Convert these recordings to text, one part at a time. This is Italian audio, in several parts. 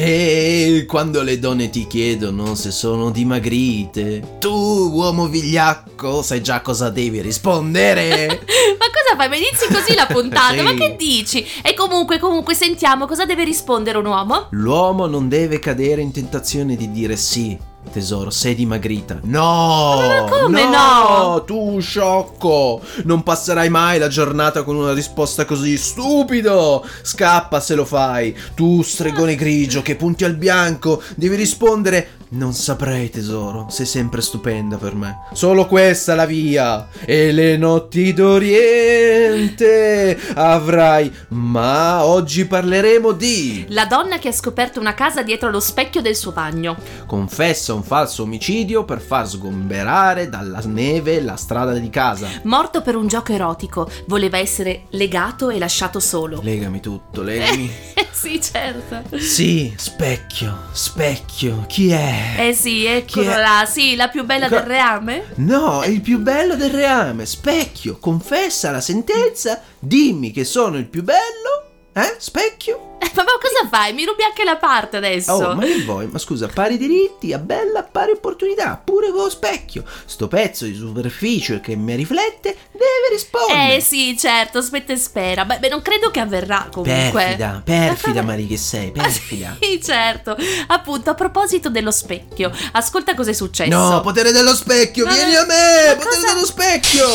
E quando le donne ti chiedono se sono dimagrite, tu, uomo vigliacco, sai già cosa devi rispondere. ma cosa fai? Ma inizi così la puntata? Sì. Ma che dici? E comunque, comunque, sentiamo cosa deve rispondere un uomo? L'uomo non deve cadere in tentazione di dire sì. Tesoro, sei dimagrita. No! Ma come no? Tu sciocco! Non passerai mai la giornata con una risposta così stupido! Scappa se lo fai! Tu, stregone grigio che punti al bianco, devi rispondere non saprei, tesoro, sei sempre stupenda per me. Solo questa la via. E le notti d'Oriente avrai. Ma oggi parleremo di. La donna che ha scoperto una casa dietro lo specchio del suo bagno. Confessa un falso omicidio per far sgomberare dalla neve la strada di casa. Morto per un gioco erotico, voleva essere legato e lasciato solo. Legami tutto, legami. sì, certo. sì, specchio, specchio, chi è? Eh sì, eccolo Chi è? là, sì, la più bella Co- del reame. No, è il più bello del reame. Specchio, confessa la sentenza, dimmi che sono il più bello. Eh? Specchio? Ma, ma cosa fai? Mi rubi anche la parte adesso. Oh, ma che vuoi? Ma scusa, pari diritti, a bella, pari opportunità, pure con lo specchio. Sto pezzo di superficie che mi riflette deve rispondere. Eh sì, certo, aspetta e spera. Beh, beh, non credo che avverrà comunque. Perfida, perfida Mari che sei, perfida. Sì, certo. Appunto, a proposito dello specchio, ascolta cosa è successo. No, potere dello specchio, Ma- vieni a me, ma potere cosa- dello specchio.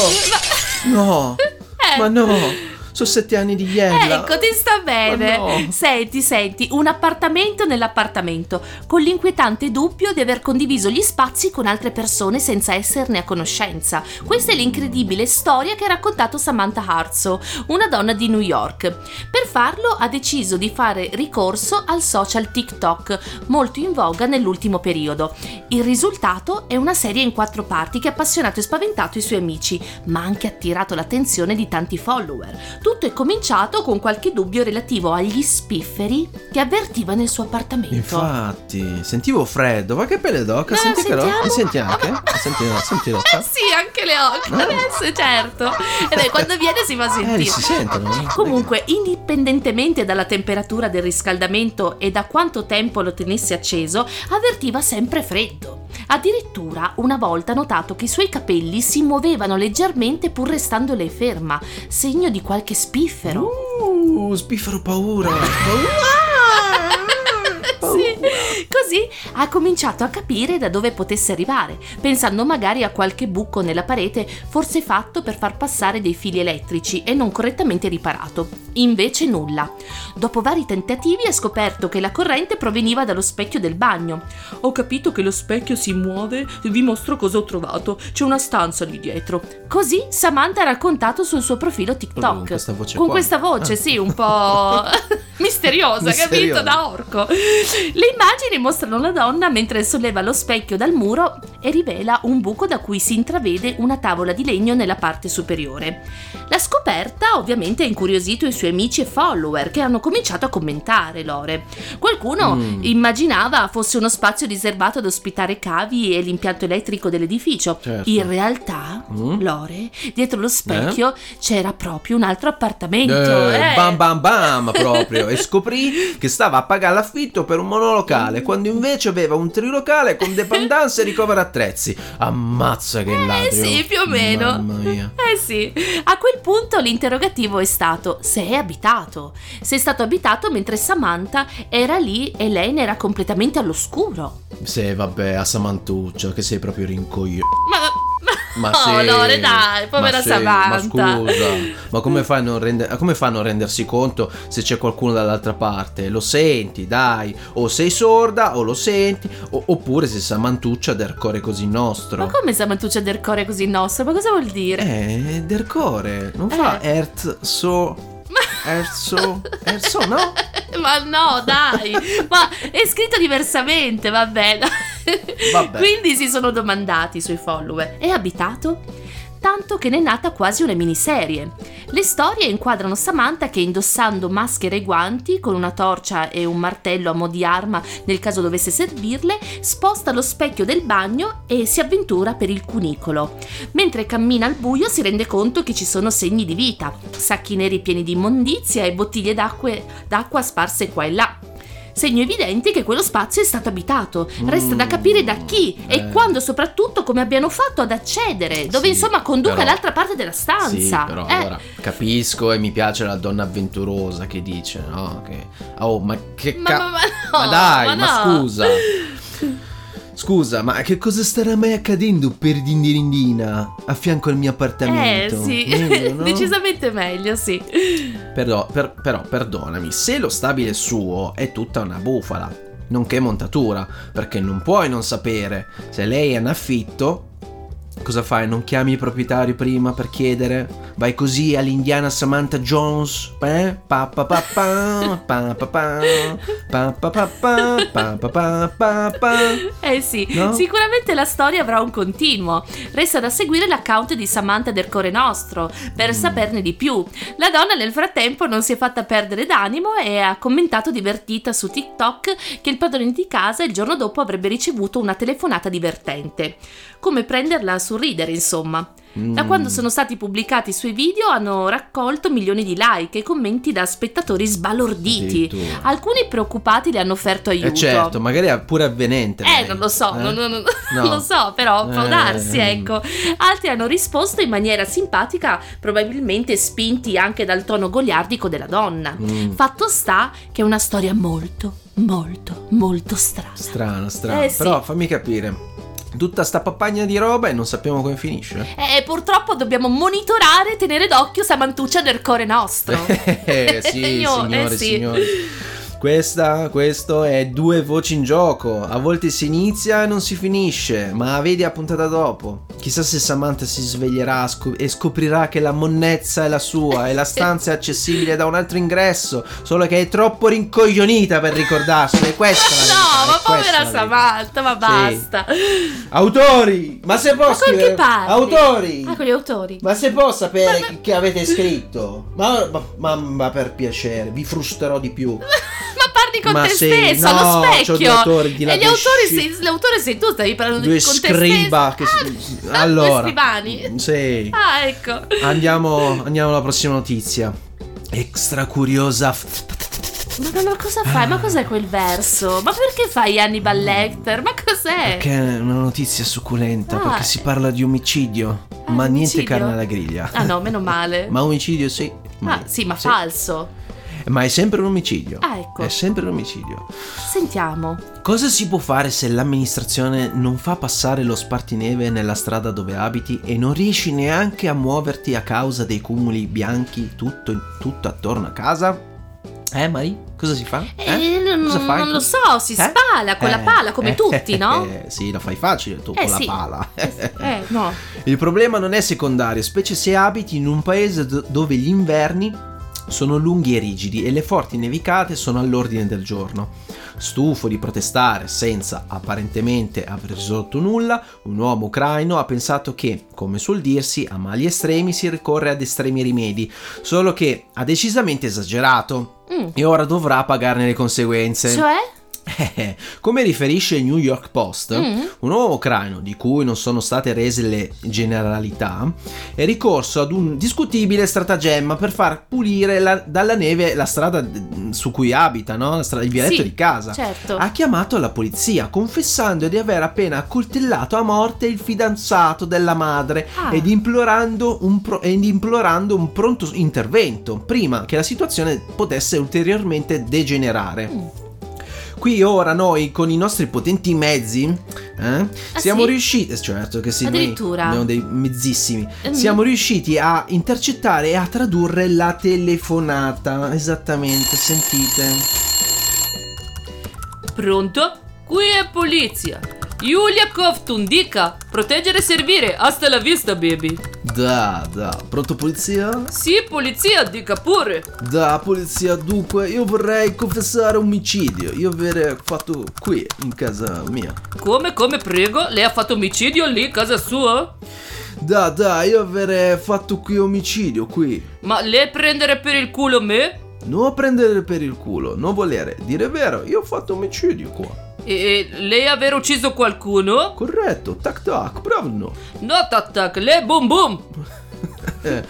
No, Eh. ma no, sono sette anni di iella. Ecco, ti sta bene. No. Senti, senti, un appartamento nell'appartamento, con l'inquietante dubbio di aver condiviso gli spazi con altre persone senza esserne a conoscenza. Questa è l'incredibile storia che ha raccontato Samantha Harzo, una donna di New York. Per farlo ha deciso di fare ricorso al social TikTok, molto in voga nell'ultimo periodo. Il risultato è una serie in quattro parti che ha appassionato e spaventato i suoi amici, ma ha anche attirato l'attenzione di tanti follower. Tutto è cominciato con qualche dubbio relativo agli spifferi che avvertiva nel suo appartamento. Infatti, sentivo freddo, ma che pelle d'oca, senti che. Mi senti anche? Senti, senti Eh sì, anche le occhi, adesso certo. E beh, quando viene si fa Eh, sentire. si sentono. Comunque, indipendentemente dalla temperatura del riscaldamento e da quanto tempo lo tenesse acceso, avvertiva sempre freddo. Addirittura una volta ha notato che i suoi capelli si muovevano leggermente pur restando lei ferma, segno di qualche spiffero. Uh, spiffero paura. Sì. Così ha cominciato a capire da dove potesse arrivare, pensando magari a qualche buco nella parete, forse fatto per far passare dei fili elettrici e non correttamente riparato. Invece nulla. Dopo vari tentativi ha scoperto che la corrente proveniva dallo specchio del bagno. Ho capito che lo specchio si muove e vi mostro cosa ho trovato. C'è una stanza lì dietro. Così Samantha ha raccontato sul suo profilo TikTok. Con questa voce Con questa voce, Ah. sì, un po' misteriosa, capito? Misteriosa. Da orco. Le immagini mostrano la donna mentre solleva lo specchio dal muro e rivela un buco da cui si intravede una tavola di legno nella parte superiore. La scoperta ovviamente ha incuriosito i suoi amici e follower che hanno cominciato a commentare Lore. Qualcuno Mm. immaginava fosse uno spazio riservato ad ospitare cavi e l'impianto elettrico dell'edificio. Certo. In realtà, Mm. Lore, dietro lo specchio c'era proprio un altro appartamento. Eh, eh. Bam bam bam proprio e scoprì che stava a pagare l'affitto per un monolocale quando invece aveva un trilocale con dependenze e ricovero attrezzi ammazza che ladro Eh sì, più o meno. mamma mia Eh sì, a quel punto l'interrogativo è stato se è abitato. Se è stato abitato mentre Samantha era lì e lei ne era completamente all'oscuro. sì vabbè a Samantuccia che sei proprio rincoglio Ma, ma no, sì, Lore, dai, povera ma sì, Samantha. ma scusa ma come fai, a non render- come fai a non rendersi conto se c'è qualcuno dall'altra parte lo senti dai o sei sorda o lo senti o- oppure se Samantuccia del cuore così nostro Ma come Samantuccia del cuore così nostro? Ma cosa vuol dire? Eh, del core, non fa Eh. Earth so. Erso, Erso, no? Ma no, dai, ma è scritto diversamente, vabbè. Vabbè. Quindi si sono domandati i suoi follower, è abitato? Tanto che ne è nata quasi una miniserie. Le storie inquadrano Samantha che indossando maschere e guanti, con una torcia e un martello a mo' di arma nel caso dovesse servirle, sposta lo specchio del bagno e si avventura per il cunicolo. Mentre cammina al buio si rende conto che ci sono segni di vita, sacchi neri pieni di immondizia e bottiglie d'acqua sparse qua e là. Segno evidente che quello spazio è stato abitato. Resta da capire da chi e eh. quando soprattutto come abbiano fatto ad accedere, dove Sì, insomma conduca però- all'altra parte della stanza. Sì, però Eh, allora capisco e mi piace la donna avventurosa che dice, no? Che... Oh, ma che Ma, ca- ma, ma no, Ma dai, ma, no. scusa. Scusa, ma che cosa starà mai accadendo per Dindirindina a fianco al mio Eh appartamento? sì, Meglio, no? decisamente meglio, sì. Perdo- per- però perdonami, se lo stabile suo è tutta una bufala, nonché montatura, perché non puoi non sapere se lei è in affitto. Cosa fai? Non chiami il proprietario prima per chiedere? Vai così all'indiana Samantha Jones? Eh? Pa pa pa pa pa pa pa pa pa pa pa pa pa pa pa pa Eh sì, No? sicuramente la storia avrà un continuo. Resta da seguire l'account di Samantha del Core Nostro per Mm. saperne di più. La donna nel frattempo non si è fatta perdere d'animo e ha commentato divertita su TikTok che il padrone di casa il giorno dopo avrebbe ricevuto una telefonata divertente. Come prenderla sul ridere, insomma. Da Mm. quando sono stati pubblicati i suoi video hanno raccolto milioni di like e commenti da spettatori sbalorditi. Alcuni preoccupati le hanno offerto aiuto. Eh certo, magari è pure avvenente. Eh, non lo so, Eh? non, non- non No. lo so, però può Eh, darsi, ecco. Altri hanno risposto in maniera simpatica, probabilmente spinti anche dal tono goliardico della donna. Mm. Fatto sta che è una storia molto, molto, molto strana. Strano, strano. Eh, sì. Però fammi capire. Tutta sta pappagna di roba e non sappiamo come finisce. E purtroppo dobbiamo monitorare e tenere d'occhio Samantuccia del Core Nostro. Eh, sì, Signor- signore, eh, sì. signori. Questa, questo è due voci in gioco. A volte si inizia e non si finisce, ma vedi la puntata dopo. Chissà se Samantha si sveglierà e scoprirà che la monnezza è la sua e la stanza è accessibile da un altro ingresso, solo che è troppo rincoglionita per ricordarselo. E questa è la No, ma povera. Samantha, ma Sì. basta. Autori! Ma se Ma posso scrivere-? Autori! Ah, con gli autori. Ma se può sapere Ma- che avete scritto? Ma, ma, ma- ma per piacere, vi frusterò di più. Ma parli con Ma te sì, stesso, no, allo specchio. e gli autori, sei, l'autore sei tu, stavi parlando Due di con te scriba che stesso. si- Ah, allora. Scrivani. Sì. Ah, ecco. Andiamo, andiamo alla prossima notizia. Extra curiosa. Ma, ma- ma cosa fai? Ma cos'è quel verso? Ma perché fai Hannibal Lecter? Ma cos'è? Che è una notizia succulenta Ah. perché si parla di omicidio. Ah, ma niente omicidio? carne alla griglia. Ah no, meno male. Ma omicidio sì. Ah, sì, ma falso. Ma è sempre un omicidio. Ah, ecco. È sempre un omicidio. Sentiamo. Cosa si può fare se l'amministrazione non fa passare lo spartineve nella strada dove abiti e non riesci neanche a muoverti a causa dei cumuli bianchi tutto, tutto attorno a casa? Eh, Mari? Cosa si fa? Eh, non, Cosa fai? non lo so, si Eh? spala con la Eh, pala, come eh, tutti, no? eh, sì, lo fai facile tu Eh, con sì. la pala. Eh, no. Il problema non è secondario, specie se abiti in un paese do- dove gli inverni sono lunghi e rigidi e le forti nevicate sono all'ordine del giorno. Stufo di protestare senza apparentemente aver risolto nulla, un uomo ucraino ha pensato che, come suol dirsi, a mali estremi si ricorre ad estremi rimedi, solo che ha decisamente esagerato Mm. e ora dovrà pagarne le conseguenze. Cioè? Come riferisce il New York Post, Mm. un uomo ucraino di cui non sono state rese le generalità è ricorso ad un discutibile stratagemma per far pulire la- dalla neve la strada su cui abita, no? Strada- il vialetto Sì, di casa. Certo. Ha chiamato la polizia confessando di aver appena accoltellato a morte il fidanzato della madre Ah. ed, implorando un pro- ed implorando un pronto intervento prima che la situazione potesse ulteriormente degenerare. Mm. Qui ora noi con i nostri potenti mezzi eh, siamo sì? riusciti, certo che sì, Addirittura? abbiamo dei mezzissimi, Mm. siamo riusciti a intercettare e a tradurre la telefonata. Esattamente, sentite. Pronto? Qui è polizia. Koftun, dica. Proteggere e servire. Hasta la vista, baby. Da, da. Pronto polizia? Sì, polizia, dica pure. Da, polizia, dunque, io vorrei confessare omicidio. Io aver fatto qui, in casa mia. Come, come, prego? Lei ha fatto omicidio lì, casa sua? Da, da, io aver fatto qui omicidio, qui. Ma lei prendere per il culo me? Non prendere per il culo, non volere. Dire vero, io ho fatto omicidio qua. E lei aver ucciso qualcuno? Corretto, tac tac, bravo no. Tac tac, lei boom boom. Eh,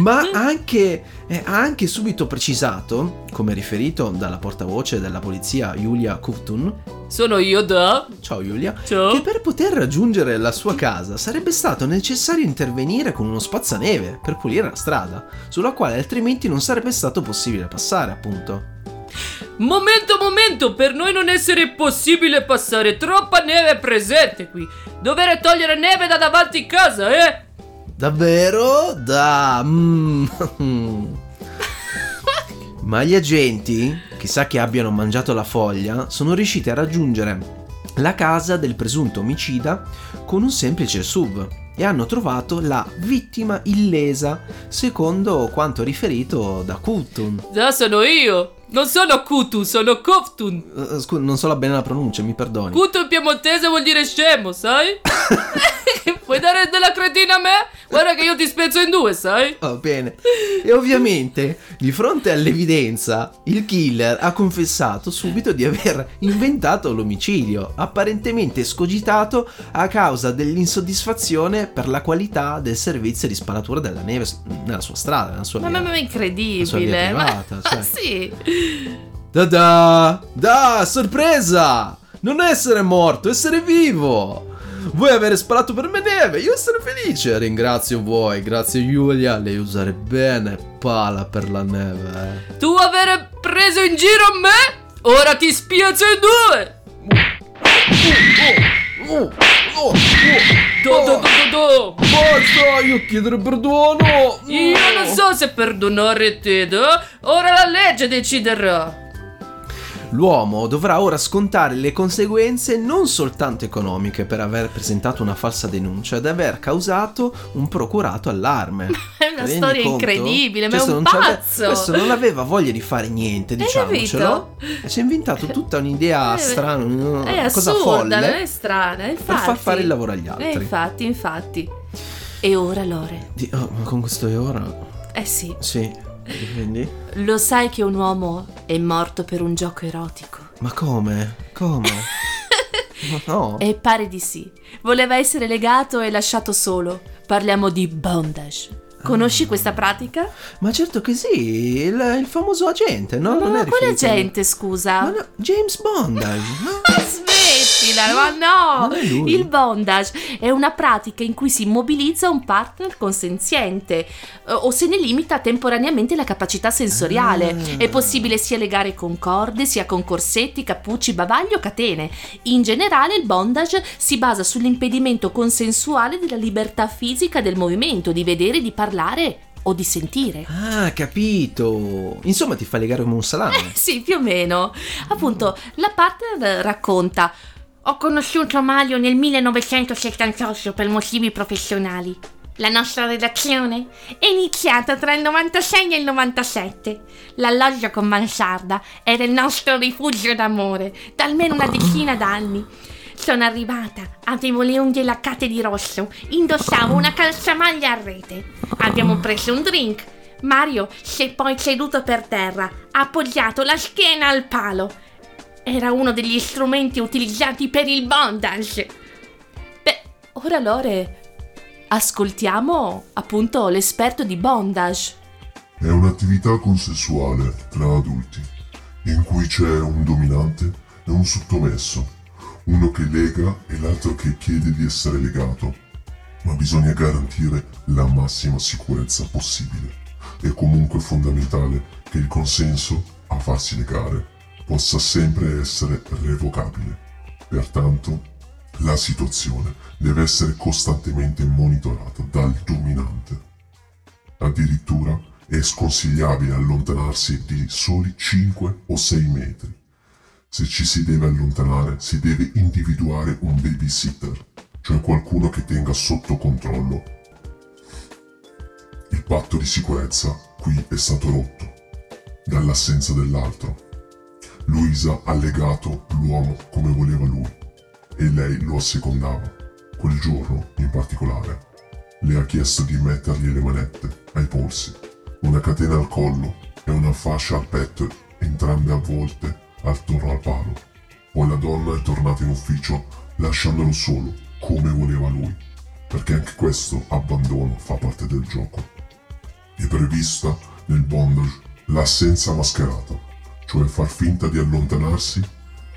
ma anche, eh, ha anche subito precisato, come riferito dalla portavoce della polizia Giulia Kuftun, Sono io da. ciao Giulia, Ciao. che per poter raggiungere la sua casa sarebbe stato necessario intervenire con uno spazzaneve per pulire la strada, sulla quale altrimenti non sarebbe stato possibile passare, appunto. Momento, momento, per noi non essere possibile passare troppa neve presente qui. Dovere togliere neve da davanti casa, eh? Davvero? Da. mm. Ma gli agenti, chissà che abbiano mangiato la foglia, sono riusciti a raggiungere la casa del presunto omicida con un semplice SUV e hanno trovato la vittima illesa, secondo quanto riferito da Kutun. Da sono io. Non sono Kutu, sono Koftun. Eh, Scusa, non so la bene la pronuncia, mi perdoni. Kutu in piemontese vuol dire scemo, sai? Dare della cretina a me? Guarda che io ti spezzo in due, sai? Va bene. E ovviamente, di fronte all'evidenza, il killer ha confessato subito di aver inventato l'omicidio, apparentemente scogitato a causa dell'insoddisfazione per la qualità del servizio di spalatura della neve nella sua strada, nella sua Ma, via. ma, ma è La sua via incredibile. Ma, privata, cioè. ma sì. Da da! Da, sorpresa! Non essere morto, essere vivo! Vuoi avere sparato per me neve? Io essere felice! Ringrazio voi, grazie Giulia, lei usare bene pala per la neve. eh. Tu avere preso in giro me? Ora ti spiazzo in due. Oh, oh, oh, Do, do, do, do, do. Basta, io chiedere perdono! Io non so se perdonare te, da? Ora la legge deciderà. L'uomo dovrà ora scontare le conseguenze non soltanto economiche per aver presentato una falsa denuncia ed aver causato un procurato allarme. È una Rendi storia conto? incredibile, ma è Questo un pazzo. Questo non aveva voglia di fare niente, diciamocelo. E si è inventato tutta un'idea Eh, strana, una È cosa assurda, folle non è strana, infatti. per far fare il lavoro agli Eh, altri. infatti, infatti. E ora, Lore? Di- oh, ma con questo è ora? Eh sì, Sì, quindi? lo sai che un uomo è morto per un gioco erotico? Ma come? Come? Ma no. E pare di sì. Voleva essere legato e lasciato solo. Parliamo di bondage. Conosci questa pratica? Ma certo che sì, il, il famoso agente, no? Ma non è quale riferito- gente, scusa? Ma no, James Bondage, no? Ma Smettila, ma no! Il bondage è una pratica in cui si immobilizza un partner consenziente eh, o se ne limita temporaneamente la capacità sensoriale. Ah. È possibile sia legare con corde, sia con corsetti, cappucci, bavagli o catene. In generale il bondage si basa sull'impedimento consensuale della libertà fisica del movimento, di vedere, di parlare o di sentire. Ah, capito. Insomma, ti fa legare come un salame. Sì, più o meno. Appunto, la partner racconta: Ho conosciuto Mario nel 1978 per motivi professionali. La nostra relazione è iniziata tra il 96 e il 97. L'alloggio con mansarda era il nostro rifugio d'amore da almeno una decina d'anni. Sono arrivata, avevo le unghie laccate di rosso, indossavo una calzamaglia a rete. Abbiamo preso un drink. Mario si è poi seduto per terra, appoggiato la schiena al palo. Era uno degli strumenti utilizzati per il bondage. Beh, ora Lore, ascoltiamo appunto l'esperto di bondage. È un'attività consensuale tra adulti, in cui c'è un dominante e un sottomesso, uno che lega e l'altro che chiede di essere legato. Ma bisogna garantire la massima sicurezza possibile. È comunque fondamentale che il consenso a farsi legare possa sempre essere revocabile. Pertanto, la situazione deve essere costantemente monitorata dal dominante. Addirittura è sconsigliabile allontanarsi di soli 5 o 6 metri. Se ci si deve allontanare, si deve individuare un babysitter, cioè qualcuno che tenga sotto controllo. Il patto di sicurezza qui è stato rotto, dall'assenza dell'altro. Luisa ha legato l'uomo come voleva lui e lei lo assecondava. Quel giorno, in particolare, le ha chiesto di mettergli le manette ai polsi, una catena al collo e una fascia al petto, entrambe avvolte attorno al palo. Poi la donna è tornata in ufficio lasciandolo solo, come voleva lui, perché anche questo abbandono fa parte del gioco. È prevista nel bondage l'assenza mascherata, cioè far finta di allontanarsi,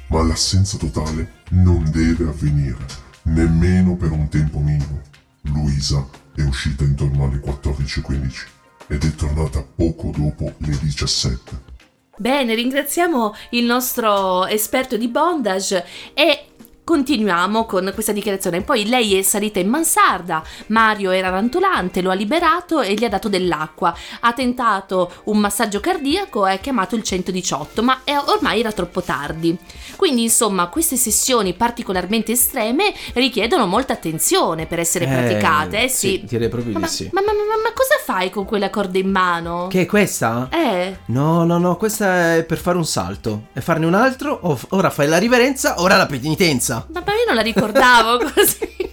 ma l'assenza totale non deve avvenire, nemmeno per un tempo minimo. Luisa è uscita intorno alle 14.15 ed è tornata poco dopo le 17. Bene, ringraziamo il nostro esperto di bondage e Continuiamo con questa dichiarazione. Poi lei è salita in mansarda, Mario era rantolante, lo ha liberato e gli ha dato dell'acqua. Ha tentato un massaggio cardiaco e ha chiamato il 118, ma ormai era troppo tardi. Quindi, insomma, queste sessioni particolarmente estreme richiedono molta attenzione per essere eh, praticate. Eh sì. sì direi proprio ma, di sì. Ma, ma, ma, ma, cosa fai con quella corda in mano? Che è questa? Eh. No, no, no, questa è per fare un salto. E farne un altro? ora fai la riverenza, ora la penitenza. Ma io non la ricordavo così.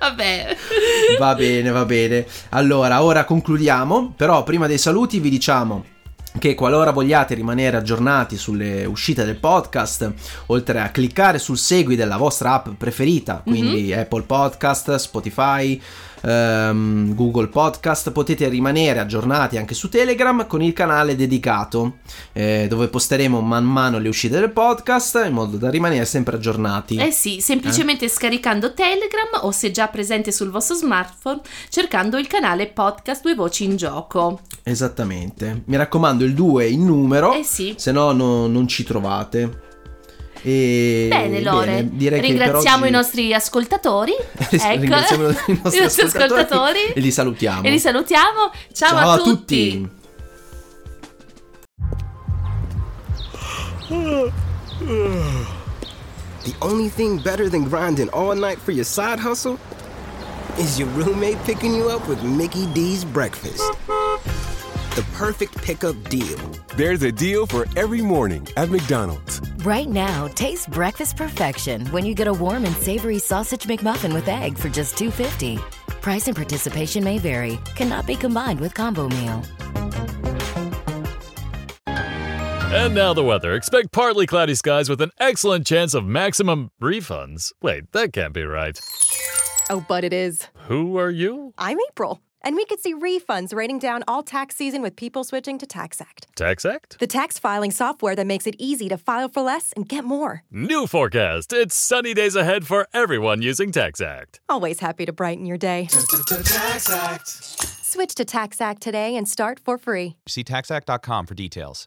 Vabbè. Va bene, va bene. Allora, ora concludiamo. Però prima dei saluti vi diciamo che qualora vogliate rimanere aggiornati sulle uscite del podcast, oltre a cliccare sul segui della vostra app preferita, quindi mm-hmm. Apple Podcast, Spotify, ehm, Google Podcast, potete rimanere aggiornati anche su Telegram con il canale dedicato, eh, dove posteremo man mano le uscite del podcast in modo da rimanere sempre aggiornati. Eh sì, semplicemente eh? scaricando Telegram o se già presente sul vostro smartphone, cercando il canale podcast Due Voci in Gioco. Esattamente. Mi raccomando, il 2 in numero, eh sì. se no, no non ci trovate. E bene, Lore. Bene, ringraziamo oggi... i nostri ascoltatori. ecco. Ringraziamo i nostri, ascoltatori, ascoltatori, e li salutiamo. E li salutiamo. Ciao, Ciao a, tutti. The only thing better than grinding all night for your side hustle is your roommate picking you up with Mickey D's breakfast. The perfect pickup deal. There's a deal for every morning at McDonald's. Right now, taste breakfast perfection when you get a warm and savory sausage McMuffin with egg for just $2.50. Price and participation may vary. Cannot be combined with combo meal. And now the weather. Expect partly cloudy skies with an excellent chance of maximum refunds. Wait, that can't be right. Oh, but it is. Who are you? I'm April. And we could see refunds raining down all tax season with people switching to TaxAct. TaxAct? The tax filing software that makes it easy to file for less and get more. New forecast. It's sunny days ahead for everyone using TaxAct. Always happy to brighten your day. TaxAct. Switch to TaxAct today and start for free. See taxact.com for details.